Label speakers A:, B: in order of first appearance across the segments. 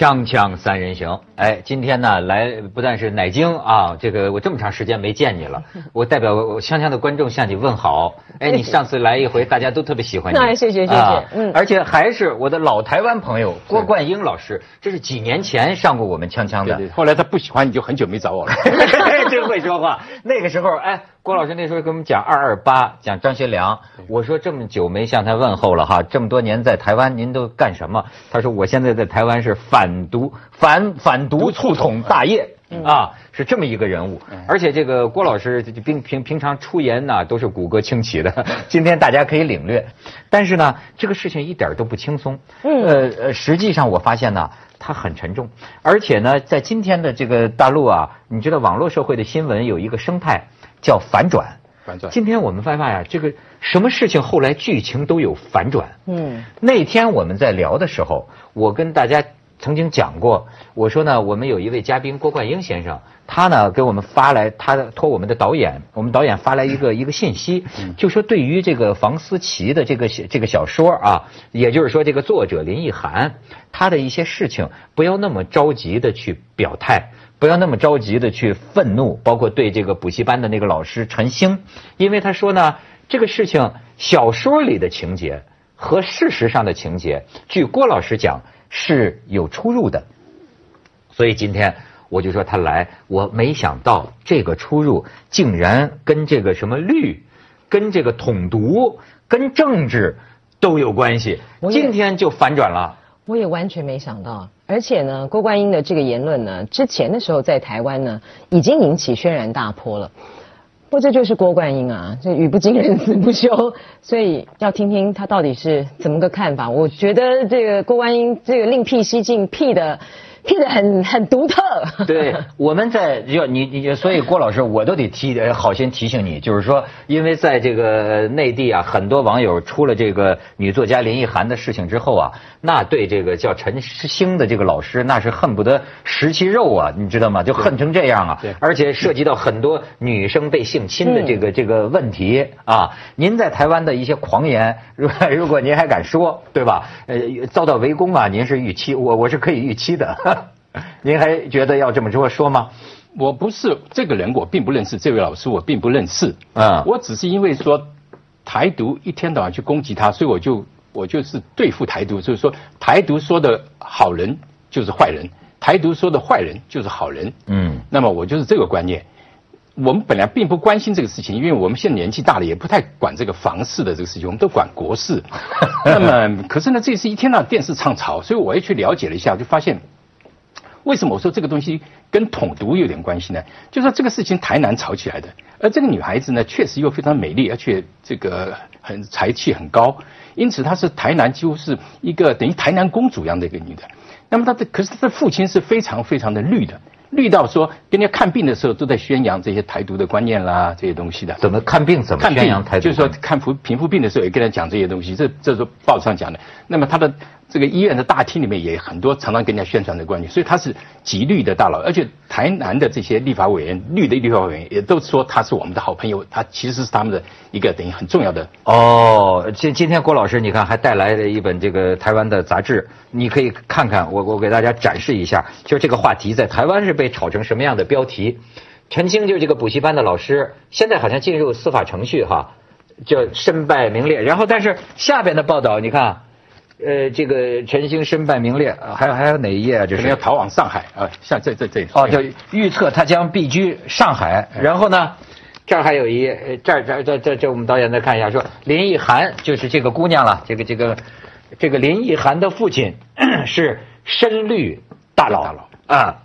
A: 锵锵三人行，哎，今天呢来不但是乃京啊，这个我这么长时间没见你了，我代表我锵锵的观众向你问好。哎，你上次来一回，大家都特别喜欢你。
B: 那 谢谢谢谢，
A: 嗯，而且还是我的老台湾朋友郭冠英老师，这是几年前上过我们锵锵的。
C: 对对。后来他不喜欢你就很久没找我了。
A: 真会说话。那个时候，哎，郭老师那时候给我们讲二二八，讲张学良。我说这么久没向他问候了哈，这么多年在台湾您都干什么？他说我现在在台湾是反毒。反反毒促统大业啊，是这么一个人物，而且这个郭老师平平平常出言呢都是骨骼清奇的，今天大家可以领略。但是呢，这个事情一点都不轻松。呃呃，实际上我发现呢，它很沉重，而且呢，在今天的这个大陆啊，你知道网络社会的新闻有一个生态叫反转。
C: 反转。
A: 今天我们发现啊，这个什么事情后来剧情都有反转。嗯。那天我们在聊的时候，我跟大家。曾经讲过，我说呢，我们有一位嘉宾郭冠英先生，他呢给我们发来，他托我们的导演，我们导演发来一个一个信息，就说对于这个房思琪的这个这个小说啊，也就是说这个作者林奕涵，他的一些事情不要那么着急的去表态，不要那么着急的去愤怒，包括对这个补习班的那个老师陈星，因为他说呢，这个事情小说里的情节和事实上的情节，据郭老师讲。是有出入的，所以今天我就说他来，我没想到这个出入竟然跟这个什么绿、跟这个统独、跟政治都有关系。今天就反转了，
B: 我也完全没想到。而且呢，郭冠英的这个言论呢，之前的时候在台湾呢，已经引起轩然大波了。不，这就是郭冠英啊，这语不惊人死不休，所以要听听他到底是怎么个看法。我觉得这个郭冠英这个另辟蹊径辟的。拼的很很独特。
A: 对，我们在要你你，所以郭老师，我都得提好心提醒你，就是说，因为在这个内地啊，很多网友出了这个女作家林奕涵的事情之后啊，那对这个叫陈星的这个老师，那是恨不得食其肉啊，你知道吗？就恨成这样啊！对，而且涉及到很多女生被性侵的这个这个问题啊。您在台湾的一些狂言，如 如果您还敢说，对吧？呃，遭到围攻啊，您是预期，我我是可以预期的。您还觉得要这么说说吗？
C: 我不是这个人，我并不认识这位老师，我并不认识。啊，我只是因为说台独一天到晚去攻击他，所以我就我就是对付台独，就是说台独说的好人就是坏人，台独说的坏人就是好人。嗯，那么我就是这个观念。我们本来并不关心这个事情，因为我们现在年纪大了，也不太管这个房事的这个事情，我们都管国事。那么，可是呢，这次一天到晚电视唱潮，所以我也去了解了一下，就发现。为什么我说这个东西跟统独有点关系呢？就说这个事情台南炒起来的，而这个女孩子呢，确实又非常美丽，而且这个很才气很高，因此她是台南几乎是一个等于台南公主一样的一个女的。那么她的可是她的父亲是非常非常的绿的。绿到说，跟人家看病的时候都在宣扬这些台独的观念啦，这些东西的。
A: 怎么看病？怎么宣扬台独？
C: 就是说看贫皮肤病的时候也跟他讲这些东西，这这是报纸上讲的。那么他的这个医院的大厅里面也很多常常跟人家宣传的观念，所以他是极绿的大佬。而且台南的这些立法委员，绿的立法委员也都说他是我们的好朋友，他其实是他们的一个等于很重要的。
A: 哦，今今天郭老师你看还带来了一本这个台湾的杂志，你可以看看，我我给大家展示一下，就这个话题在台湾是。被炒成什么样的标题？陈清就是这个补习班的老师，现在好像进入司法程序哈，就身败名裂。然后，但是下边的报道，你看，呃，这个陈星身败名裂，还有还有哪一页啊？就是
C: 要逃往上海啊，像这这这
A: 哦，叫预测他将避居上海。然后呢，这儿还有一页这儿这这这这，我们导演再看一下，说林奕涵就是这个姑娘了，这个这个这个林奕涵的父亲 是深绿大佬啊。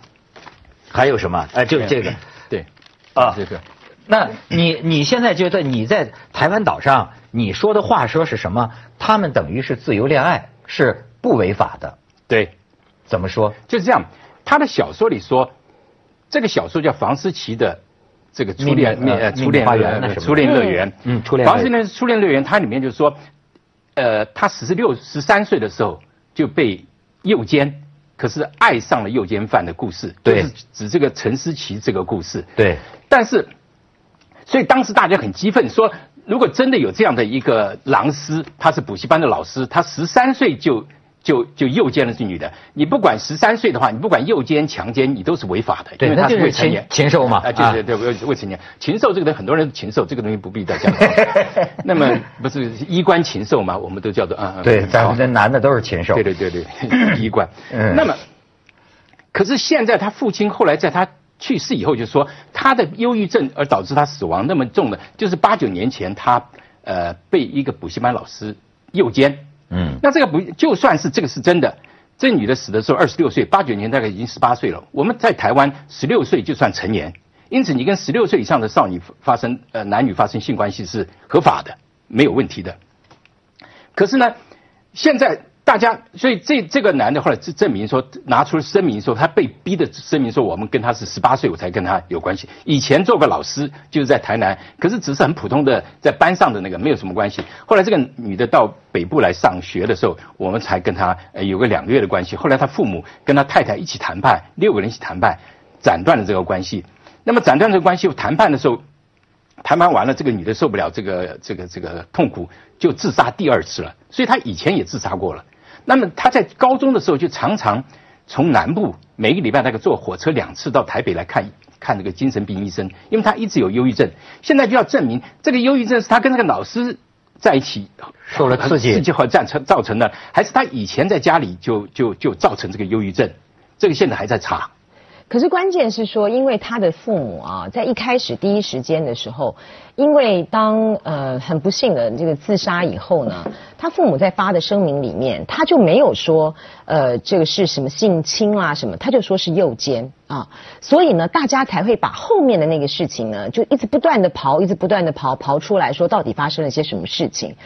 A: 还有什么？哎，就是这个，
C: 对，啊，这个。
A: 那你你现在觉得你在台湾岛上你说的话说是什么？他们等于是自由恋爱，是不违法的。
C: 对，
A: 怎么说？
C: 就是这样。他的小说里说，这个小说叫房思琪的这个初恋
A: 呃初恋花园
C: 初恋乐园。嗯，初恋。房思琪初恋乐园，它里面就是说，呃，他十六十三岁的时候就被诱奸。可是爱上了诱奸犯的故事，就是指这个陈思琪这个故事。
A: 对，
C: 但是，所以当时大家很激愤，说如果真的有这样的一个狼师，他是补习班的老师，他十三岁就就就诱奸了这女的。你不管十三岁的话，你不管诱奸、强奸，你都是违法的，
A: 因为他是未成年，禽兽嘛。
C: 啊，对对对，未未成年，禽兽这个东西很多人禽兽这个东西不必再讲。那么不是衣冠禽兽嘛？我们都叫做啊。
A: 对，咱们这男的都是禽兽。
C: 对对对对，衣冠。嗯。那么，可是现在他父亲后来在他去世以后就说，他的忧郁症而导致他死亡那么重的，就是八九年前他呃被一个补习班老师诱奸。嗯，那这个不就算是这个是真的，这女的死的时候二十六岁，八九年大概已经十八岁了。我们在台湾十六岁就算成年，因此你跟十六岁以上的少女发生呃男女发生性关系是合法的，没有问题的。可是呢，现在。大家，所以这这个男的后来证证明说，拿出了声明说他被逼的声明说，我们跟他是十八岁我才跟他有关系。以前做个老师就是在台南，可是只是很普通的在班上的那个，没有什么关系。后来这个女的到北部来上学的时候，我们才跟他呃有个两个月的关系。后来他父母跟他太太一起谈判，六个人一起谈判，斩断了这个关系。那么斩断这个关系，谈判的时候，谈判完了，这个女的受不了这个这个这个痛苦，就自杀第二次了。所以她以前也自杀过了。那么他在高中的时候就常常从南部每个礼拜大概坐火车两次到台北来看看那个精神病医生，因为他一直有忧郁症。现在就要证明这个忧郁症是他跟那个老师在一起
A: 受了刺激，
C: 刺激和造成造成的，还是他以前在家里就就就造成这个忧郁症？这个现在还在查。
B: 可是关键是说，因为他的父母啊，在一开始第一时间的时候，因为当呃很不幸的这个自杀以后呢，他父母在发的声明里面，他就没有说呃这个是什么性侵啊什么，他就说是诱奸啊，所以呢，大家才会把后面的那个事情呢，就一直不断的刨，一直不断的刨刨出来说到底发生了些什么事情。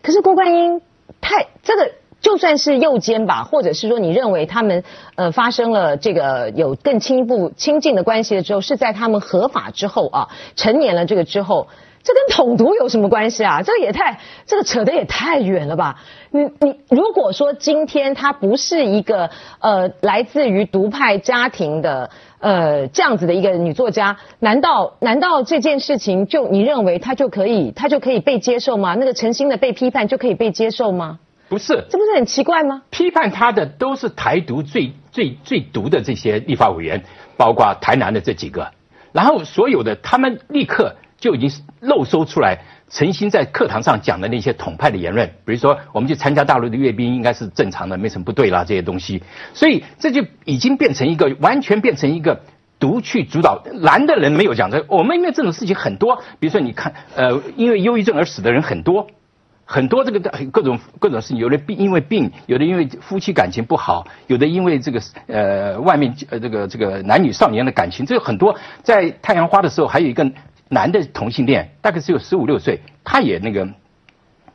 B: 可是郭冠英太这个。就算是诱奸吧，或者是说你认为他们呃发生了这个有更亲一步亲近的关系了之后，是在他们合法之后啊，成年了这个之后，这跟统独有什么关系啊？这个也太这个扯得也太远了吧？你你如果说今天他不是一个呃来自于独派家庭的呃这样子的一个女作家，难道难道这件事情就你认为她就可以她就可以被接受吗？那个诚心的被批判就可以被接受吗？
C: 不是，
B: 这不是很奇怪吗？
C: 批判他的都是台独最最最毒的这些立法委员，包括台南的这几个，然后所有的他们立刻就已经漏搜出来，诚心在课堂上讲的那些统派的言论，比如说我们去参加大陆的阅兵应该是正常的，没什么不对啦这些东西，所以这就已经变成一个完全变成一个独去主导，蓝的人没有讲这，我们因为这种事情很多，比如说你看，呃，因为忧郁症而死的人很多。很多这个各种各种事情，有的病因为病，有的因为夫妻感情不好，有的因为这个呃外面呃这个这个男女少年的感情，这有很多。在太阳花的时候，还有一个男的同性恋，大概只有十五六岁，他也那个，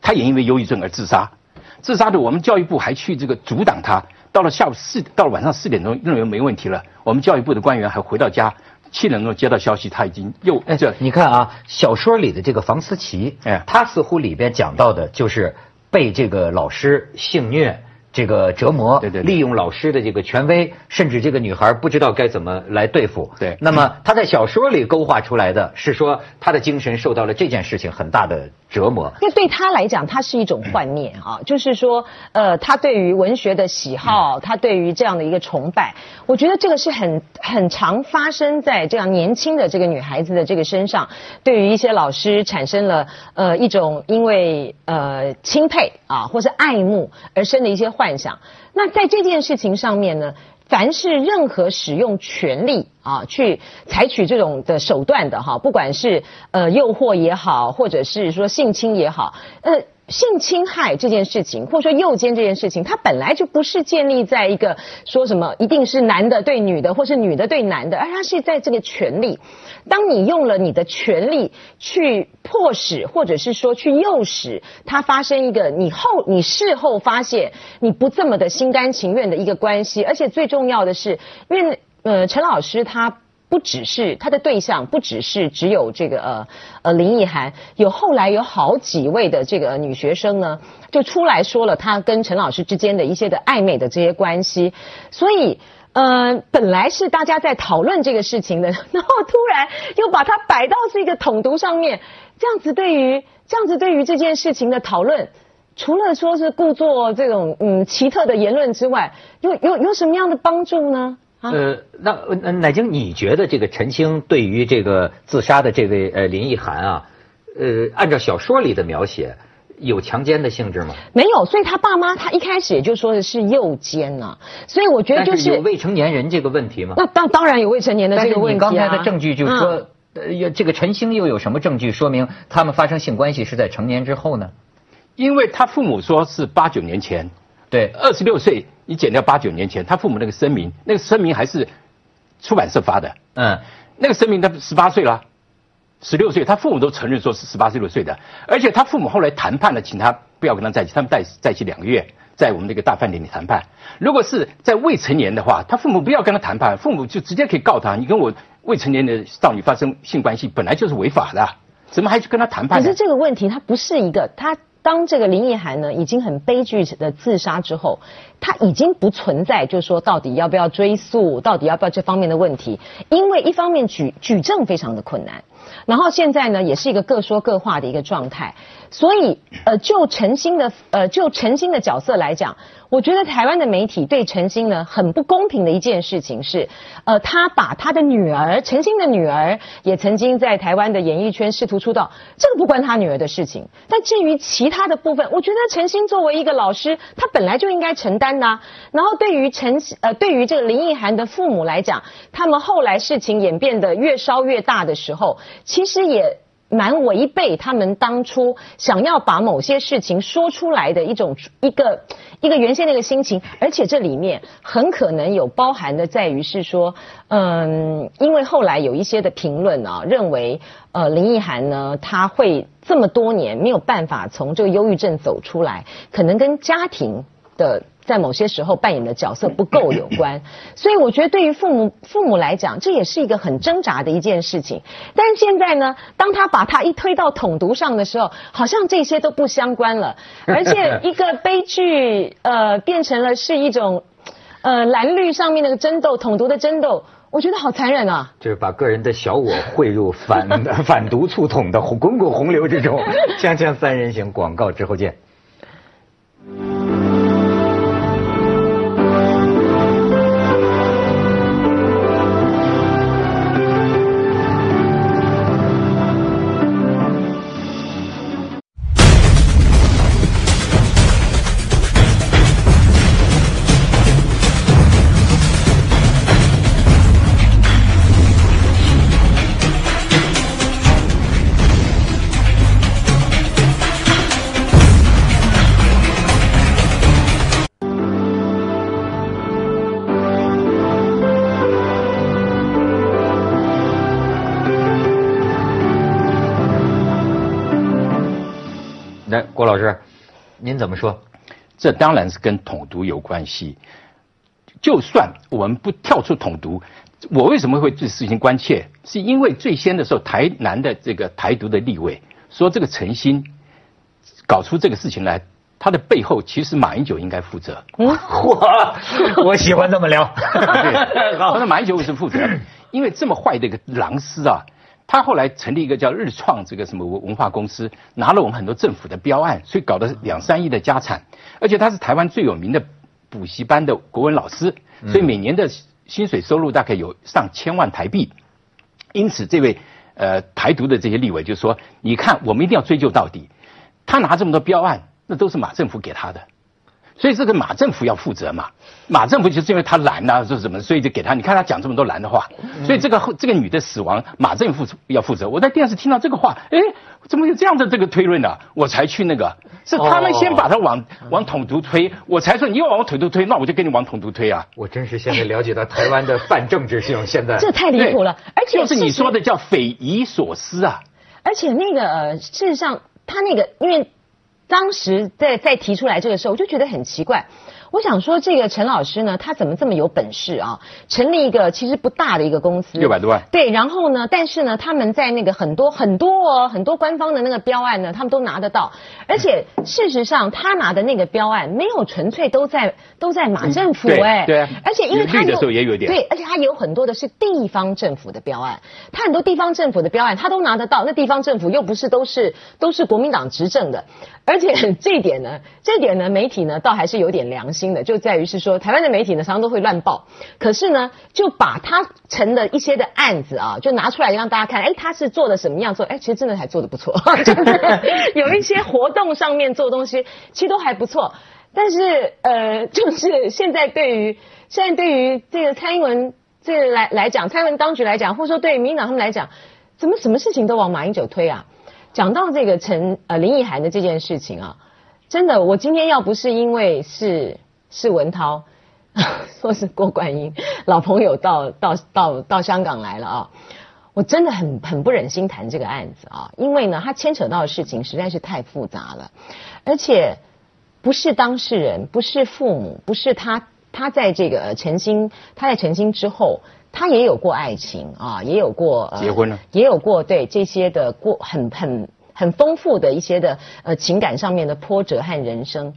C: 他也因为忧郁症而自杀。自杀的，我们教育部还去这个阻挡他。到了下午四，到了晚上四点钟，认为没问题了，我们教育部的官员还回到家。七点钟接到消息，他已经又
A: 哎，这你看啊，小说里的这个房思琪，哎，他似乎里边讲到的就是被这个老师性虐。这个折磨，
C: 对对，
A: 利用老师的这个权威，甚至这个女孩不知道该怎么来对付。
C: 对，
A: 那么他在小说里勾画出来的是说，他的精神受到了这件事情很大的折磨。
B: 那对他来讲，他是一种幻灭啊，就是说，呃，他对于文学的喜好，他对于这样的一个崇拜，我觉得这个是很很常发生在这样年轻的这个女孩子的这个身上，对于一些老师产生了呃一种因为呃钦佩啊或是爱慕而生的一些幻。幻想。那在这件事情上面呢，凡是任何使用权力啊，去采取这种的手段的哈，不管是呃诱惑也好，或者是说性侵也好，呃。性侵害这件事情，或者说诱奸这件事情，它本来就不是建立在一个说什么一定是男的对女的，或是女的对男的，而它是在这个权利。当你用了你的权利去迫使，或者是说去诱使它发生一个你后你事后发现你不这么的心甘情愿的一个关系，而且最重要的是，因为呃陈老师他。不只是他的对象，不只是只有这个呃呃林奕涵，有后来有好几位的这个女学生呢，就出来说了他跟陈老师之间的一些的暧昧的这些关系，所以呃本来是大家在讨论这个事情的，然后突然又把它摆到这个统读上面，这样子对于这样子对于这件事情的讨论。除了说是故作这种嗯奇特的言论之外，有有有什么样的帮助呢？
A: 呃，那乃晶，你觉得这个陈星对于这个自杀的这位呃林奕涵啊，呃，按照小说里的描写，有强奸的性质吗？
B: 没有，所以他爸妈他一开始也就说的是诱奸呢，所以我觉得就是
A: 有未成年人这个问题吗？
B: 那当当然有未成年的这个问题
A: 啊。你刚才的证据就是说，呃，这个陈星又有什么证据说明他们发生性关系是在成年之后呢？
C: 因为他父母说是八九年前，
A: 对，
C: 二十六岁。你减掉八九年前他父母那个声明，那个声明还是出版社发的。嗯，那个声明他十八岁了，十六岁，他父母都承认说是十八岁六岁的，而且他父母后来谈判了，请他不要跟他在一起，他们在在一起两个月，在我们那个大饭店里谈判。如果是在未成年的话，他父母不要跟他谈判，父母就直接可以告他，你跟我未成年的少女发生性关系本来就是违法的，怎么还去跟他谈判？
B: 可是这个问题，他不是一个他。当这个林奕含呢已经很悲剧的自杀之后，他已经不存在，就是说到底要不要追溯，到底要不要这方面的问题，因为一方面举举证非常的困难，然后现在呢也是一个各说各话的一个状态，所以呃就陈星的呃就陈星的角色来讲。我觉得台湾的媒体对陈星呢很不公平的一件事情是，呃，他把他的女儿陈星的女儿也曾经在台湾的演艺圈试图出道，这个不关他女儿的事情。但至于其他的部分，我觉得陈星作为一个老师，他本来就应该承担的。然后对于陈呃对于这个林奕涵的父母来讲，他们后来事情演变得越烧越大的时候，其实也。蛮违背他们当初想要把某些事情说出来的一种一个一个原先那个心情，而且这里面很可能有包含的在于是说，嗯，因为后来有一些的评论啊，认为呃林奕涵呢，他会这么多年没有办法从这个忧郁症走出来，可能跟家庭的。在某些时候扮演的角色不够有关，所以我觉得对于父母父母来讲，这也是一个很挣扎的一件事情。但是现在呢，当他把他一推到统独上的时候，好像这些都不相关了，而且一个悲剧呃变成了是一种呃蓝绿上面那个争斗，统独的争斗，我觉得好残忍啊！
A: 就是把个人的小我汇入反反独促统的滚滚洪流之中。锵锵三人行广告之后见。怎么说？
C: 这当然是跟统独有关系。就算我们不跳出统独，我为什么会对事情关切？是因为最先的时候，台南的这个台独的立委说，这个陈新搞出这个事情来，他的背后其实马英九应该负责。
A: 我 我喜欢这么聊。
C: 他说马英九为什么负责？因为这么坏的一个狼师啊。他后来成立一个叫日创这个什么文化公司，拿了我们很多政府的标案，所以搞了两三亿的家产。而且他是台湾最有名的补习班的国文老师，所以每年的薪水收入大概有上千万台币。因此，这位呃台独的这些立委就说：“你看，我们一定要追究到底。他拿这么多标案，那都是马政府给他的。”所以这个马政府要负责嘛？马政府就是因为他懒呐，是什么？所以就给他。你看他讲这么多懒的话，所以这个这个女的死亡，马政府要负责。我在电视听到这个话，哎，怎么有这样的这个推论呢？我才去那个，是他们先把他往往统独推，我才说你要往统独推，那我就跟你往统独推啊。
A: 我真是现在了解到台湾的泛政治性，现在
B: 这太离谱了，而且
C: 就是你说的叫匪夷所思啊。
B: 而且那个呃，事实上他那个因为。当时在在提出来这个时候，我就觉得很奇怪。我想说，这个陈老师呢，他怎么这么有本事啊？成立一个其实不大的一个公司，
C: 六百多万。
B: 对，然后呢，但是呢，他们在那个很多很多哦很多官方的那个标案呢，他们都拿得到。而且事实上，他拿的那个标案没有纯粹都在都在马政府哎，
C: 对，
B: 而且因为他
C: 有的时候也有点
B: 对，而且他有很多的是地方政府的标案，他很多地方政府的标案他都拿得到。那地方政府又不是都是都是国民党执政的，而而且 这一点呢，这点呢，媒体呢倒还是有点良心的，就在于是说，台湾的媒体呢常常都会乱报，可是呢，就把他成的一些的案子啊，就拿出来让大家看，哎，他是做的什么样做，哎，其实真的还做的不错，有一些活动上面做东西，其实都还不错。但是呃，就是现在对于现在对于这个蔡英文这个来来讲，蔡英文当局来讲，或者说对于民党他们来讲，怎么什么事情都往马英九推啊？讲到这个陈呃林奕涵的这件事情啊，真的，我今天要不是因为是是文涛，说是郭冠英老朋友到到到到香港来了啊，我真的很很不忍心谈这个案子啊，因为呢，他牵扯到的事情实在是太复杂了，而且不是当事人，不是父母，不是他，他在这个陈星，他在陈星之后。他也有过爱情啊，也有过
C: 结婚了，
B: 也有过对这些的过很很很丰富的一些的呃情感上面的波折和人生，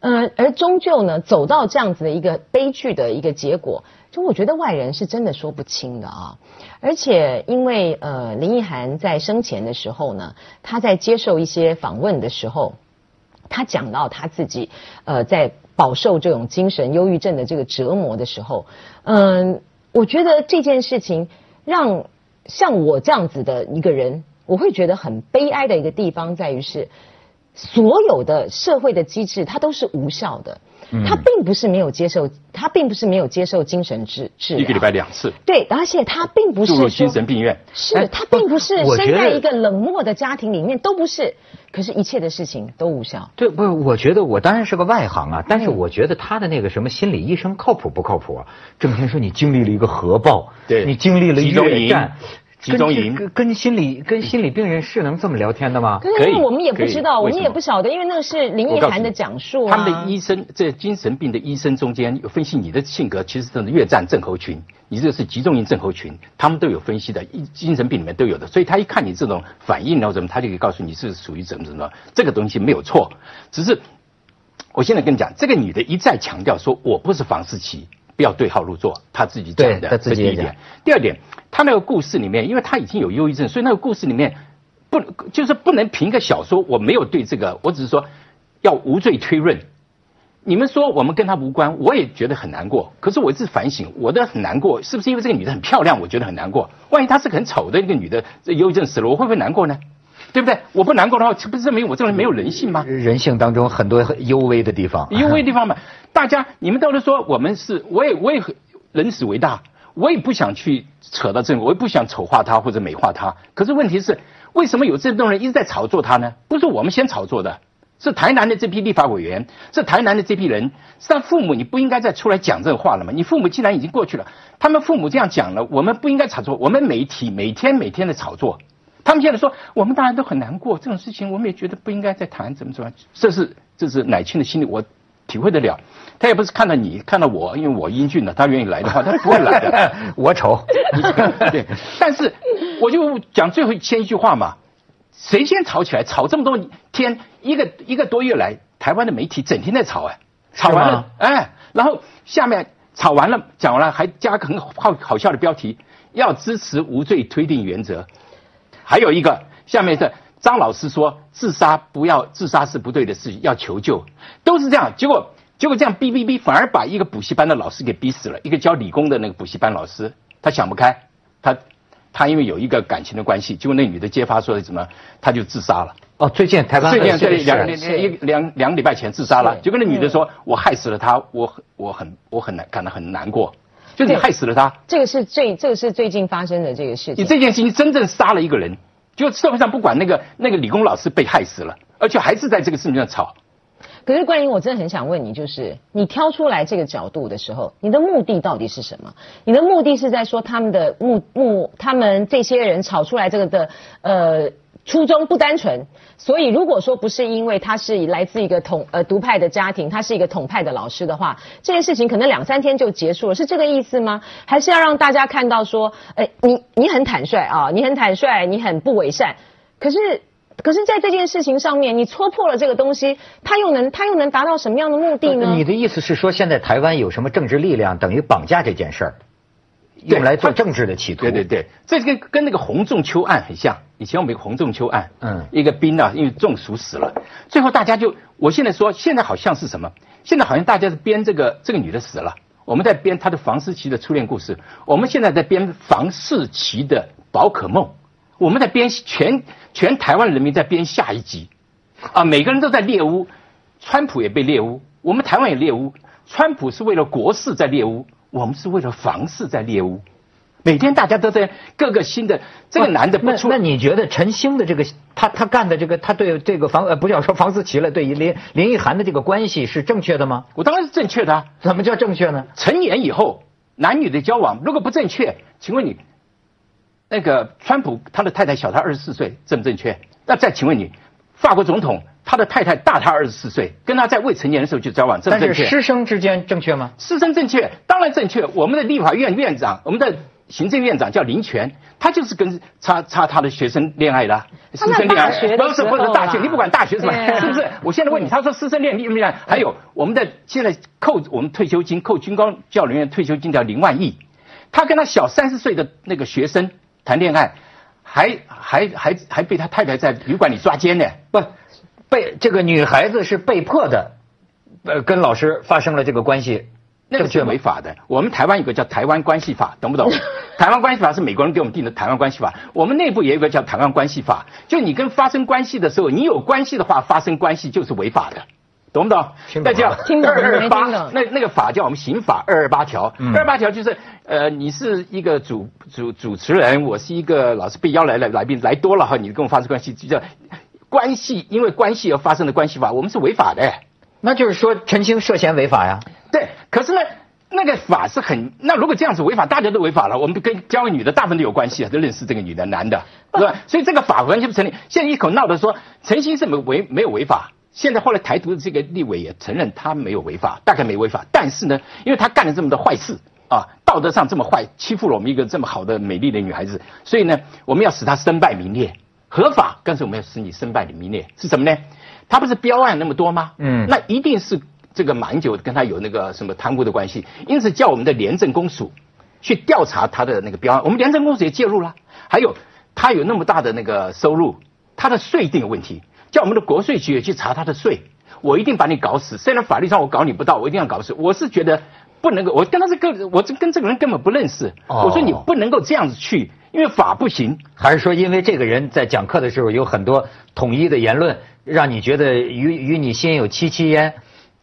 B: 呃，而终究呢走到这样子的一个悲剧的一个结果，就我觉得外人是真的说不清的啊。而且因为呃林奕涵在生前的时候呢，他在接受一些访问的时候，他讲到他自己呃在饱受这种精神忧郁症的这个折磨的时候，嗯。我觉得这件事情让像我这样子的一个人，我会觉得很悲哀的一个地方在于是，所有的社会的机制它都是无效的。他并不是没有接受，他并不是没有接受精神治治
C: 一个礼拜两次。
B: 对，而且他并不是
C: 住入精神病院。
B: 是他并不是生在一个冷漠的家庭里面，都不是。可是，一切的事情都无效。
A: 对，不是？我觉得我当然是个外行啊，但是我觉得他的那个什么心理医生靠谱不靠谱啊？郑天说你经历了一个核爆，
C: 对，
A: 你经历了越战。
C: 集中营
A: 跟跟心理跟心理病人是能这么聊天的吗？
B: 可是我们也不知道，我们也不晓得，因为那个是林奕涵的讲述
C: 啊。他们的医生在精神病的医生中间有分析你的性格，其实真的越战症候群，你这个是集中营症候群，他们都有分析的，精神病里面都有的。所以他一看你这种反应然后怎么，他就可以告诉你是属于怎么怎么。这个东西没有错，只是我现在跟你讲，这个女的一再强调说我不是房思琪。不要对号入座，他自己讲的，这第一点。第二点，他那个故事里面，因为他已经有忧郁症，所以那个故事里面不就是不能凭一个小说。我没有对这个，我只是说要无罪推论。你们说我们跟他无关，我也觉得很难过。可是我是反省，我的很难过，是不是因为这个女的很漂亮，我觉得很难过？万一她是很丑的一个女的，这忧郁症死了，我会不会难过呢？对不对？我不难过的话，这不是证明我这个人没有人性吗？
A: 人性当中很多幽微的地方，
C: 幽微地方嘛。大家，你们都是说我们是，我也我也很人死为大，我也不想去扯到这个，我也不想丑化他或者美化他。可是问题是，为什么有这么多人一直在炒作他呢？不是我们先炒作的，是台南的这批立法委员，是台南的这批人。但父母，你不应该再出来讲这个话了吗？你父母既然已经过去了，他们父母这样讲了，我们不应该炒作。我们媒体每天每天的炒作。他们现在说，我们大家都很难过，这种事情我们也觉得不应该再谈，怎么怎么，这是这是乃庆的心理，我体会得了。他也不是看到你，看到我，因为我英俊的，他愿意来的话，他不会来的。
A: 我丑，
C: 对。但是我就讲最后先一句话嘛，谁先吵起来？吵这么多天，一个一个多月来，台湾的媒体整天在吵哎，吵完了哎，然后下面吵完了，讲完了还加个很好好笑的标题，要支持无罪推定原则。还有一个，下面是张老师说自杀不要自杀是不对的事情，要求救，都是这样。结果结果这样逼逼逼，反而把一个补习班的老师给逼死了。一个教理工的那个补习班老师，他想不开，他他因为有一个感情的关系，结果那女的揭发说什么，他就自杀了。
A: 哦，最近台湾
C: 最近这两两一两两礼拜前自杀了。结果那女的说，我害死了他，我我很我很难感到很难过。就你害死了他，
B: 这个是最这个是最近发生的这个事情。
C: 你这件事情真正杀了一个人，就社会上不管那个那个理工老师被害死了，而且还是在这个事情上吵。
B: 可是冠英，我真的很想问你，就是你挑出来这个角度的时候，你的目的到底是什么？你的目的是在说他们的目目，他们这些人吵出来这个的呃初衷不单纯，所以如果说不是因为他是来自一个统呃独派的家庭，他是一个统派的老师的话，这件事情可能两三天就结束了，是这个意思吗？还是要让大家看到说，哎，你你很坦率啊，你很坦率，你很不伪善，可是可是在这件事情上面，你戳破了这个东西，他又能他又能达到什么样的目的呢？
A: 你的意思是说，现在台湾有什么政治力量等于绑架这件事儿？用来做政治的企图。
C: 对对对，这跟跟那个洪仲秋案很像。以前我们有个洪仲秋案，嗯，一个兵啊，因为中暑死了，最后大家就，我现在说，现在好像是什么？现在好像大家是编这个这个女的死了，我们在编她的房思琪的初恋故事，我们现在在编房思琪的宝可梦，我们在编全全台湾人民在编下一集，啊，每个人都在猎巫，川普也被猎巫，我们台湾也猎巫，川普是为了国事在猎巫。我们是为了房事在猎物，每天大家都在各个新的这个男的不出。
A: 那你觉得陈星的这个他他干的这个他对这个房呃不要说房思琪了，对于林林奕涵的这个关系是正确的吗？
C: 我当然是正确的。
A: 啊怎么叫正确呢？
C: 成年以后男女的交往如果不正确，请问你那个川普他的太太小他二十四岁正不正确？那再请问你法国总统？他的太太大他二十四岁，跟他在未成年的时候就交往，正不正确？
A: 师生之间正确吗？
C: 师生正确，当然正确。我们的立法院院长，我们的行政院长叫林权，他就是跟差差他的学生恋爱的，
B: 师生恋爱，
C: 不是不是大学，你不管大学什么，是不是？我现在问你，他说师生恋恋恋爱，还有我们的现在扣我们退休金，扣军工教人员退休金叫零万亿，他跟他小三十岁的那个学生谈恋爱，还还还还被他太太在旅馆里抓奸呢，
A: 不。被这个女孩子是被迫的，呃，跟老师发生了这个关系，
C: 那个是违法的。我们台湾有个叫《台湾关系法》，懂不懂？台湾关系法是美国人给我们定的《台湾关系法》，我们内部也有个叫《台湾关系法》，就你跟发生关系的时候，你有关系的话，发生关系就是违法的，懂不懂？
A: 那
C: 叫
B: 二二八，
C: 那那个法叫我们刑法二二八条，二二八条就是呃，你是一个主主主持人，我是一个老师被邀来了来宾来多了哈，你跟我发生关系就叫。关系因为关系而发生的关系法，我们是违法的。
A: 那就是说陈清涉嫌违法呀？
C: 对，可是呢，那个法是很……那如果这样子违法，大家都违法了，我们跟交个女的大部分都有关系啊，都认识这个女的男的，对吧？所以这个法完全不成立。现在一口闹的说陈星是没违没有违法，现在后来台独的这个立委也承认他没有违法，大概没违法。但是呢，因为他干了这么多坏事啊，道德上这么坏，欺负了我们一个这么好的美丽的女孩子，所以呢，我们要使他身败名裂。合法，但是我们要使你身败名裂，是什么呢？他不是标案那么多吗？嗯，那一定是这个马英九跟他有那个什么贪污的关系，因此叫我们的廉政公署去调查他的那个标案。我们廉政公署也介入了，还有他有那么大的那个收入，他的税一定有问题，叫我们的国税局也去查他的税。我一定把你搞死，虽然法律上我搞你不到，我一定要搞死。我是觉得不能够，我跟他是个，我这跟这个人根本不认识。我说你不能够这样子去。因为法不行，
A: 还是说因为这个人在讲课的时候有很多统一的言论，让你觉得与与你心有戚戚焉？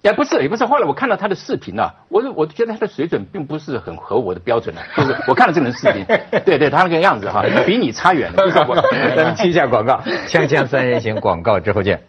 C: 也不是，也不是。后来我看到他的视频呢，我我觉得他的水准并不是很合我的标准呢。就是我看了这个人视频，对对，他那个样子哈，比你差远了。
A: 咱们接一下广告，锵锵三人行广告之后见。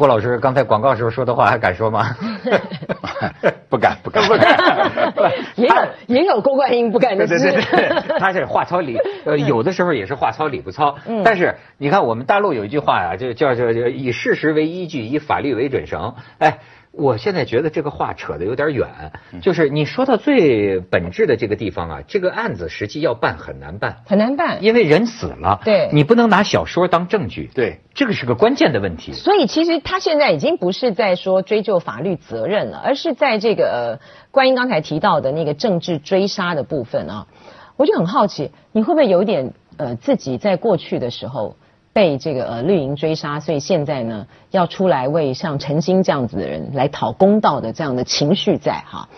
A: 郭老师刚才广告时候说的话还敢说吗？
C: 不敢，不敢，不敢。
B: 也有也有郭冠英不敢的事。
A: 对对对，他是话糙理，呃，有的时候也是话糙理不糙。但是你看，我们大陆有一句话呀，就叫叫叫以事实为依据，以法律为准绳。哎。我现在觉得这个话扯得有点远，就是你说到最本质的这个地方啊，这个案子实际要办很难办，
B: 很难办，
A: 因为人死了，
B: 对，
A: 你不能拿小说当证据，
C: 对，
A: 这个是个关键的问题。
B: 所以其实他现在已经不是在说追究法律责任了，而是在这个关于刚才提到的那个政治追杀的部分啊，我就很好奇，你会不会有点呃自己在过去的时候。被这个呃绿营追杀，所以现在呢要出来为像陈星这样子的人来讨公道的这样的情绪在哈。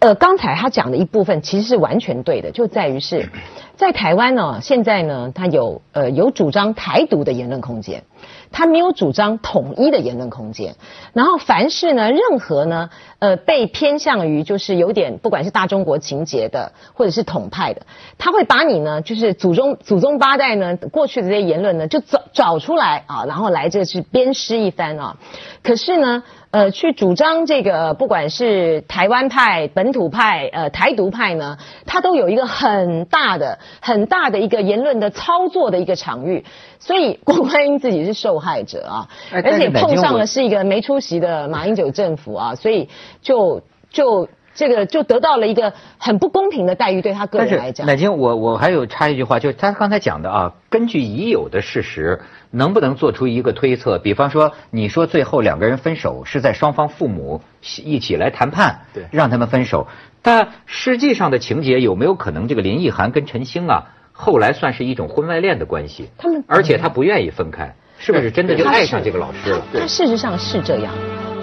B: 呃，刚才他讲的一部分其实是完全对的，就在于是 在台湾呢，现在呢，他有呃有主张台独的言论空间。他没有主张统一的言论空间，然后凡是呢，任何呢，呃，被偏向于就是有点不管是大中国情节的，或者是统派的，他会把你呢，就是祖宗祖宗八代呢过去的这些言论呢，就找找出来啊，然后来这是鞭尸一番啊。可是呢。呃，去主张这个，不管是台湾派、本土派、呃台独派呢，他都有一个很大的、很大的一个言论的操作的一个场域，所以郭观音自己是受害者啊，而且碰上了是一个没出息的马英九政府啊，所以就就。这个就得到了一个很不公平的待遇，对他个人来讲。
A: 乃金，我我还有插一句话，就是他刚才讲的啊，根据已有的事实，能不能做出一个推测？比方说，你说最后两个人分手是在双方父母一起来谈判，
C: 对，
A: 让他们分手。但实际上的情节有没有可能，这个林奕涵跟陈星啊，后来算是一种婚外恋的关系？
B: 他们，
A: 而且他不愿意分开，是不是真的就爱上这个老师了？
B: 他事实上是这样。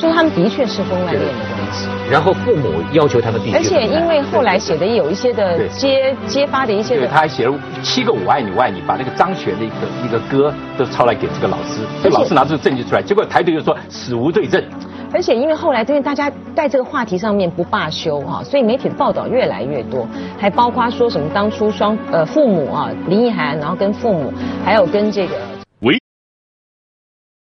B: 就是他们的确是婚外恋的关系，
A: 然后父母要求他们必须。
B: 而且因为后来写的有一些的揭揭发的一些，
C: 对，他还写了七个我爱你我爱你，把那个张悬的一个一个歌都抄来给这个老师，这老师拿出证据出来，结果台队就说死无对证。
B: 而且因为后来因为大家在这个话题上面不罢休哈，所以媒体的报道越来越多，还包括说什么当初双呃父母啊林奕涵，然后跟父母还有跟这个。